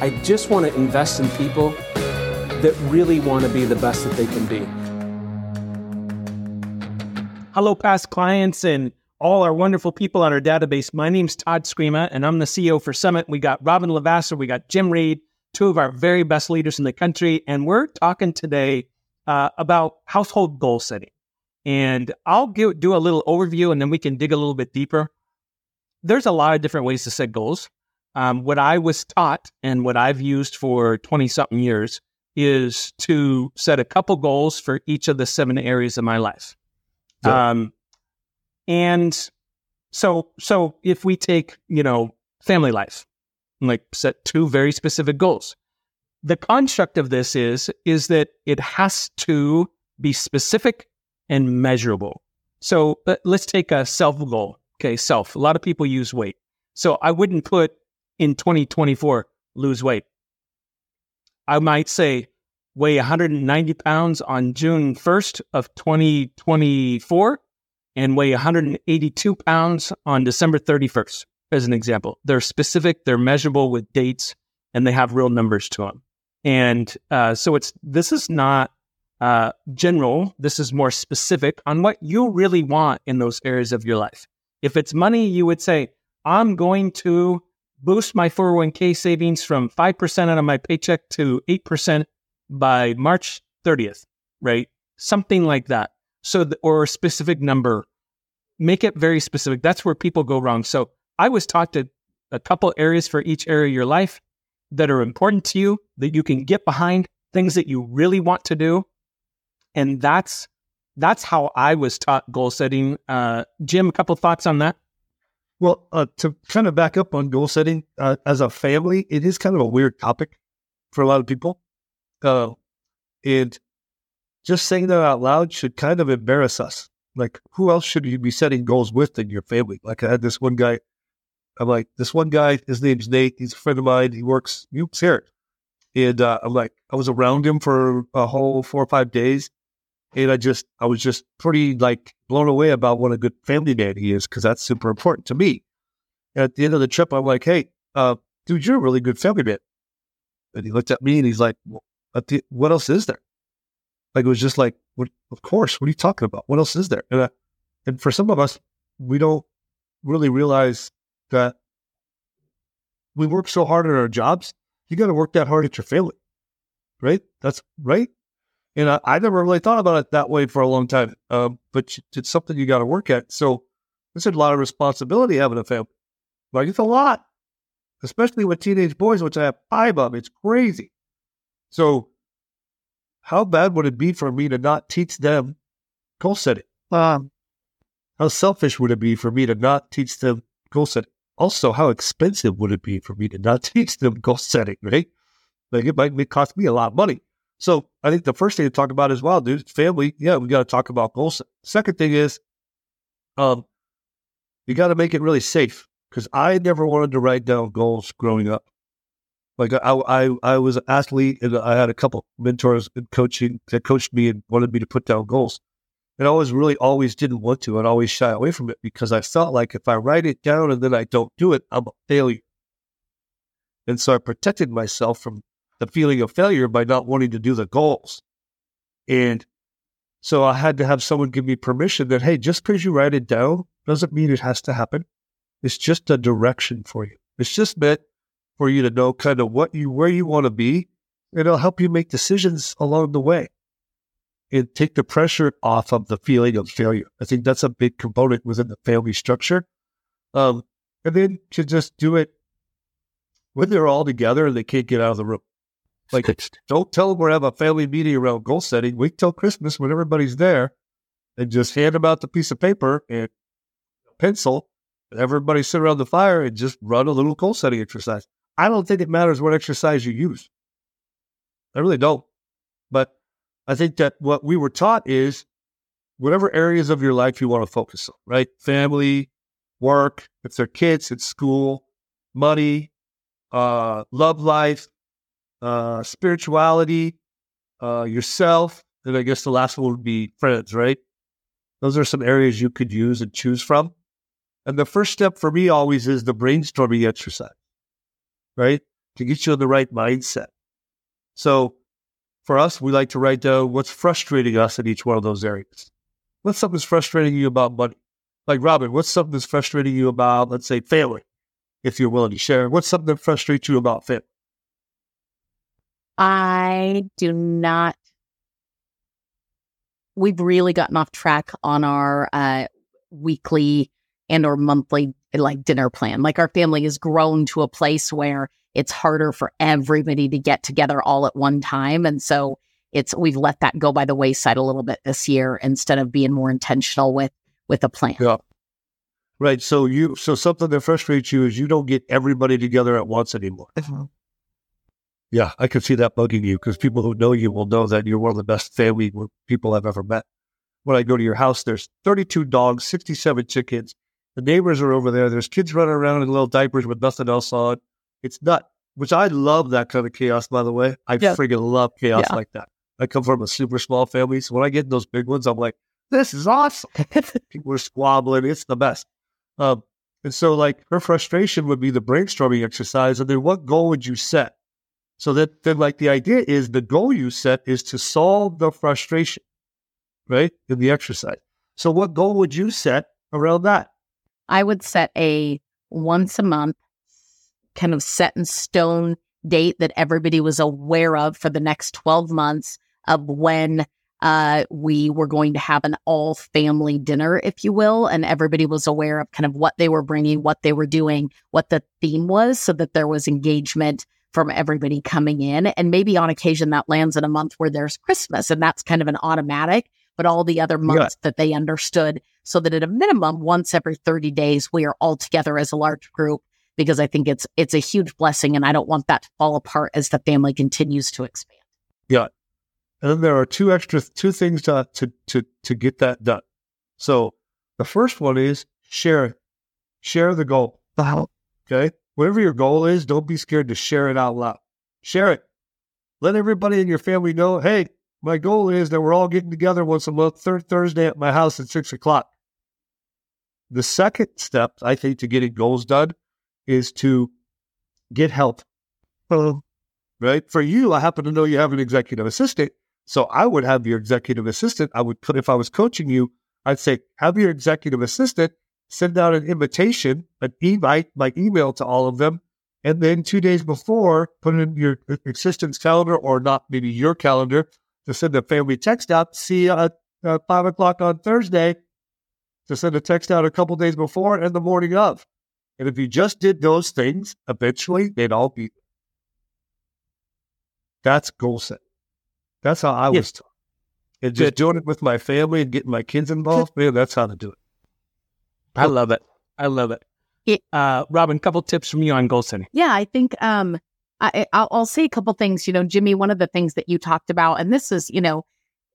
I just want to invest in people that really want to be the best that they can be. Hello, past clients and all our wonderful people on our database. My name's Todd Scrima, and I'm the CEO for Summit. We got Robyn LaVassaur, we got Jim Reed, two of our very best leaders in the country, and we're talking today uh, about household goal setting. And I'll give, do a little overview, and then we can dig a little bit deeper. There's a lot of different ways to set goals. Um, what I was taught and what I've used for 20 something years is to set a couple goals for each of the seven areas of my life. Um, and so, so if we take, you know, family life, like set two very specific goals, the construct of this is, is that it has to be specific and measurable. So uh, let's take a self goal. Okay. Self. A lot of people use weight. So I wouldn't put in 2024, lose weight. I might say weigh 190 pounds on June 1st of 2024 and weigh 182 pounds on December 31st, as an example. They're specific, they're measurable with dates, and they have real numbers to them. And uh, so it's this is not uh, general. This is more specific on what you really want in those areas of your life. If it's money, you would say, I'm going to boost my 401k savings from 5% out of my paycheck to 8% by March 30th, right? Something like that. So, the, or a specific number, make it very specific. That's where people go wrong. So, I was taught to a couple areas for each area of your life that are important to you that you can get behind, things that you really want to do. And that's that's how I was taught goal setting. Uh, Jim, a couple thoughts on that? Well, uh, to kind of back up on goal setting uh, as a family, it is kind of a weird topic for a lot of people. Uh, and just saying that out loud should kind of embarrass us. Like, who else should you be setting goals with than your family? Like, I had this one guy. I'm like, this one guy, his name's Nate. He's a friend of mine. He works, he works here. And uh, I'm like, I was around him for a whole four or five days. And I just, I was just pretty like blown away about what a good family man he is because that's super important to me. And at the end of the trip, I'm like, hey, uh, dude, you're a really good family man. And he looked at me and he's like, what else is there? Like it was just like, what, of course, what are you talking about? What else is there? And, uh, and for some of us, we don't really realize that we work so hard at our jobs. You got to work that hard at your family, right? That's right. And I, I, never really thought about it that way for a long time. Um, but it's something you got to work at. So it's a lot of responsibility having a family. Like it's a lot, especially with teenage boys, which I have five of. It's crazy. So how bad would it be for me to not teach them goal setting? Um, how selfish would it be for me to not teach them goal setting? Also, how expensive would it be for me to not teach them goal setting, right? Like it might cost me a lot of money. So I think the first thing to talk about is, well, dude, family. Yeah, we got to talk about goals. Second thing is, um, you got to make it really safe because I never wanted to write down goals growing up. Like I, I, I was an athlete and I had a couple mentors in coaching that coached me and wanted me to put down goals. And I always really always didn't want to. I'd always shy away from it because I felt like if I write it down and then I don't do it, I'm a failure. And so I protected myself from the feeling of failure by not wanting to do the goals. And so I had to have someone give me permission that, hey, just because you write it down doesn't mean it has to happen. It's just a direction for you. It's just meant for you to know kind of what you where you want to be. And it'll help you make decisions along the way and take the pressure off of the feeling of failure. I think that's a big component within the family structure. Um, and then to just do it when they're all together and they can't get out of the room. Like, don't tell them we're having a family meeting around goal setting. Wait till Christmas when everybody's there and just hand them out the piece of paper and pencil and everybody sit around the fire and just run a little goal setting exercise. I don't think it matters what exercise you use. I really don't. But I think that what we were taught is whatever areas of your life you want to focus on, right? Family, work, if they're kids, it's school, money, uh, love life, uh, spirituality, uh, yourself, and I guess the last one would be friends, right? Those are some areas you could use and choose from. And the first step for me always is the brainstorming exercise right? to get you in the right mindset. So for us, we like to write down what's frustrating us in each one of those areas. What's something that's frustrating you about money? Like Robyn, what's something that's frustrating you about, let's say, family, if you're willing to share? What's something that frustrates you about family? I do not. We've really gotten off track on our uh, weekly and or monthly like dinner plan. Like our family has grown to a place where it's harder for everybody to get together all at one time, and so it's we've let that go by the wayside a little bit this year instead of being more intentional with with a plan. Yeah. Right. So you so something that frustrates you is you don't get everybody together at once anymore. Mm-hmm. Yeah, I can see that bugging you because people who know you will know that you're one of the best family people I've ever met. When I go to your house, there's 32 dogs, 67 chickens. The neighbors are over there. There's kids running around in little diapers with nothing else on. It's nut, which I love that kind of chaos, by the way. I Yeah. friggin' love chaos Yeah. like that. I come from a super small family. So when I get in those big ones, I'm like, this is awesome. People are squabbling. It's the best. Um, and so, like, her frustration would be the brainstorming exercise. And then what goal would you set? So that then, like, the idea is the goal you set is to solve the frustration, right? In the exercise. So, what goal would you set around that? I would set a once a month kind of set in stone date that everybody was aware of for the next 12 months of when uh, we were going to have an all family dinner, if you will. And everybody was aware of kind of what they were bringing, what they were doing, what the theme was, so that there was engagement from everybody coming in. And maybe on occasion that lands in a month where there's Christmas, and that's kind of an automatic, but all the other months that they understood so that at a minimum once every 30 days we are all together as a large group because I think it's it's a huge blessing and I don't want that to fall apart as the family continues to expand. Yeah. And then there are two extra two things to to to, to get that done. So the first one is share. Share the goal. Okay. Whatever your goal is, don't be scared to share it out loud. Share it. Let everybody in your family know, hey, my goal is that we're all getting together once a month, third Thursday at my house at six o'clock. The second step, I think, to getting goals done is to get help. Right? For you, I happen to know you have an executive assistant. So I would have your executive assistant. I would put, if I was coaching you, I'd say, have your executive assistant send out an invitation, an invite by email to all of them. And then two days before, put it in your assistant's calendar or not maybe your calendar to send a family text out. See you at uh, five o'clock on Thursday to send a text out a couple days before and the morning of. And if you just did those things, eventually they'd all be. That's goal set. That's how I Yeah. was taught. And just Good. doing it with my family and getting my kids involved, man, that's how to do it. I love it. I love it. It- uh, Robyn, couple tips from you on goal setting. Yeah, I think um I I'll, I'll say a couple things, you know, Jimmy, one of the things that you talked about and this is, you know,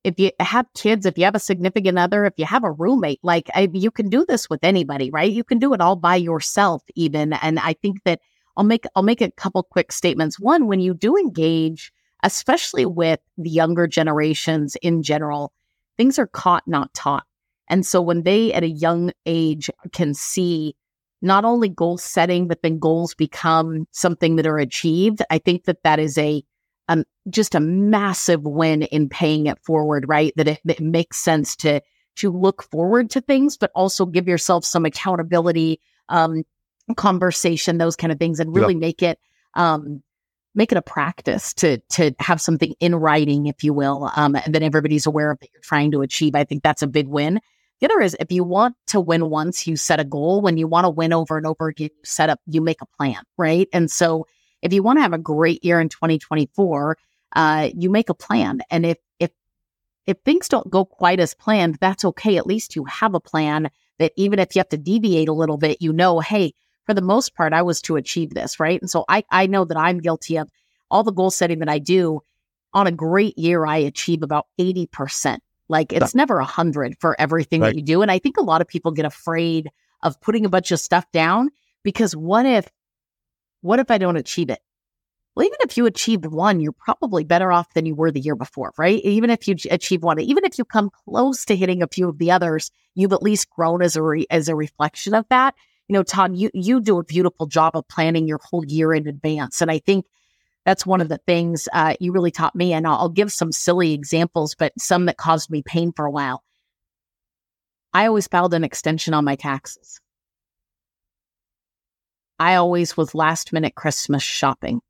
if you have kids, if you have a significant other, if you have a roommate, like I, you can do this with anybody, right? You can do it all by yourself even and I think that I'll make I'll make a couple quick statements. One, when you do engage, especially with the younger generations in general, things are caught not taught. And so when they at a young age can see not only goal setting, but then goals become something that are achieved, I think that that is a um, just a massive win in paying it forward, right? That it, it makes sense to to look forward to things, but also give yourself some accountability, um, conversation, those kind of things, and really make it um, make it a practice to to have something in writing, if you will, um, and then everybody's aware of that you're trying to achieve. I think that's a big win. The other is if you want to win once, you set a goal. When you want to win over and over again, you set up, you make a plan, right? And so if you want to have a great year in 2024, uh, you make a plan. And if if if things don't go quite as planned, that's okay. At least you have a plan that even if you have to deviate a little bit, you know, hey, for the most part, I was to achieve this, right? And so I I know that I'm guilty of all the goal setting that I do. On a great year, I achieve about 80%. Like it's never a hundred for everything Right. that you do. And I think a lot of people get afraid of putting a bunch of stuff down because what if, what if I don't achieve it? Well, even if you achieved one, you're probably better off than you were the year before, right? Even if you achieve one, even if you come close to hitting a few of the others, you've at least grown as a re- as a reflection of that. You know, Todd, you you do a beautiful job of planning your whole year in advance, and I think that's one of the things uh, you really taught me. And I'll, I'll give some silly examples, but some that caused me pain for a while. I always filed an extension on my taxes. I always was last minute Christmas shopping.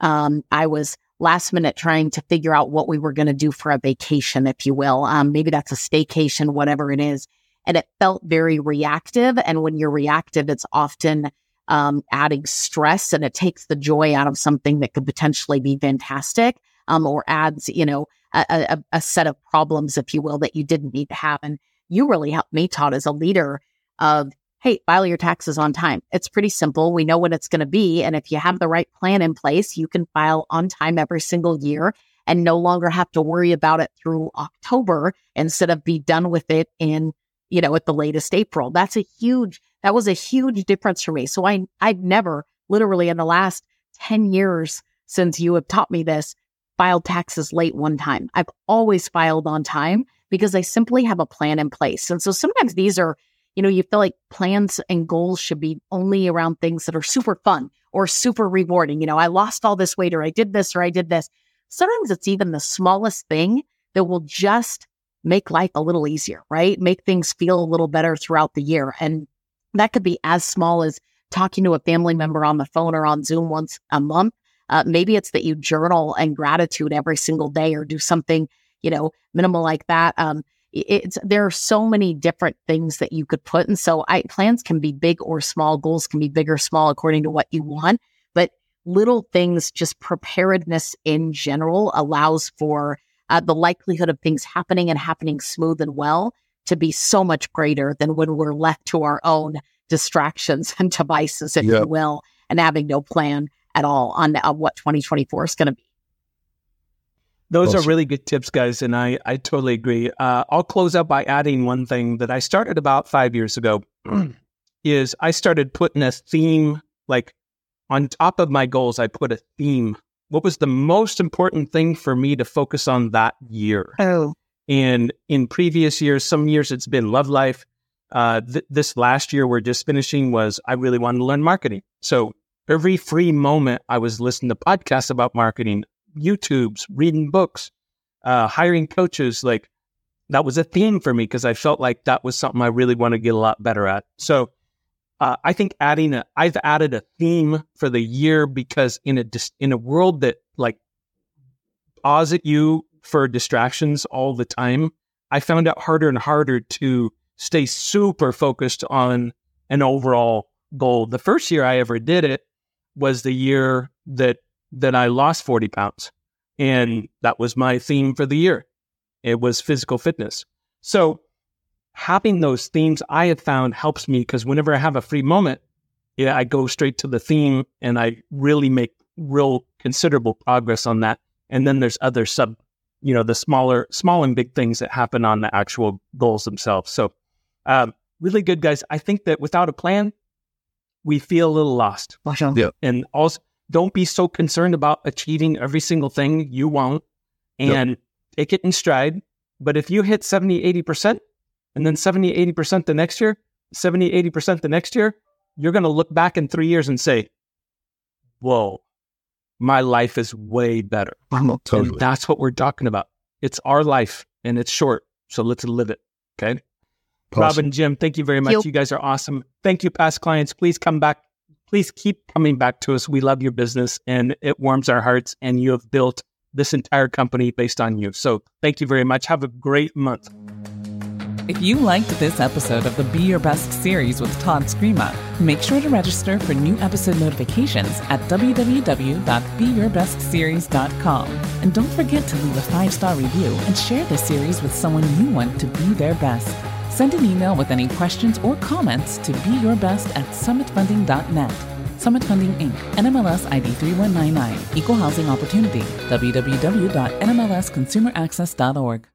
Um, I was last minute trying to figure out what we were going to do for a vacation, if you will. Um, maybe that's a staycation, whatever it is. And it felt very reactive. And when you're reactive, it's often um, adding stress and it takes the joy out of something that could potentially be fantastic um, or adds, you know, a, a, a set of problems, if you will, that you didn't need to have. And you really helped me, Todd, as a leader of hey, file your taxes on time. It's pretty simple. We know what it's going to be. And if you have the right plan in place, you can file on time every single year and no longer have to worry about it through October instead of be done with it in, you know, at the latest April. That's a huge, that was a huge difference for me. So I, I've never literally in the last 10 years since you have taught me this, filed taxes late one time. I've always filed on time because I simply have a plan in place. And so sometimes these are you know, you feel like plans and goals should be only around things that are super fun or super rewarding. You know, I lost all this weight or I did this or I did this. Sometimes it's even the smallest thing that will just make life a little easier, right? Make things feel a little better throughout the year. And that could be as small as talking to a family member on the phone or on Zoom once a month. Uh, maybe it's that you journal and gratitude every single day or do something, you know, minimal like that. Um, it's there are so many different things that you could put and so I, plans can be big or small goals can be big or small according to what you want but little things just preparedness in general allows for uh, the likelihood of things happening and happening smooth and well to be so much greater than when we're left to our own distractions and devices if yep. you will and having no plan at all on, on what 2024 is going to be those are really good tips, guys, and I, I totally agree. Uh, I'll close out by adding one thing that I started about five years ago. is I started putting a theme like on top of my goals. I put a theme. What was the most important thing for me to focus on that year? Oh, and in previous years, some years it's been love life. Uh, th- this last year we're just finishing was I really wanted to learn marketing. So every free moment I was listening to podcasts about marketing. YouTubes, reading books, uh, hiring coaches. Like that was a theme for me because I felt like that was something I really want to get a lot better at. So uh, I think adding a, I've added a theme for the year because in a dis, in a world that like paws at you for distractions all the time, I found it harder and harder to stay super focused on an overall goal. The first year I ever did it was the year that that I lost 40 pounds. And that was my theme for the year. It was physical fitness. So having those themes I have found helps me because whenever I have a free moment, yeah, I go straight to the theme and I really make real considerable progress on that. And then there's other sub, you know, the smaller, small and big things that happen on the actual goals themselves. So, um, really good, guys. I think that without a plan, we feel a little lost. Yeah. And also, don't be so concerned about achieving every single thing you want and yep. take it in stride. But if you hit 70, 80%, and then 70, 80% the next year, 70, 80% the next year, you're going to look back in three years and say, whoa, my life is way better. Totally. And that's what we're talking about. It's our life and it's short. So let's live it. Okay. Awesome. Robyn, Jim, thank you very much. You guys are awesome. Thank you, past clients. Please come back please keep coming back to us. We love your business and it warms our hearts. And you have built this entire company based on you. So thank you very much. Have a great month. If you liked this episode of the Be Your Best series with Todd Scrima, make sure to register for new episode notifications at www.beyourbestseries.com. And don't forget to leave a five star review and share this series with someone you want to be their best. Send an email with any questions or comments to beyourbest at summitfunding.net. Summit Funding Inc., NMLS ID 3199, Equal Housing Opportunity, www.nmlsconsumeraccess.org.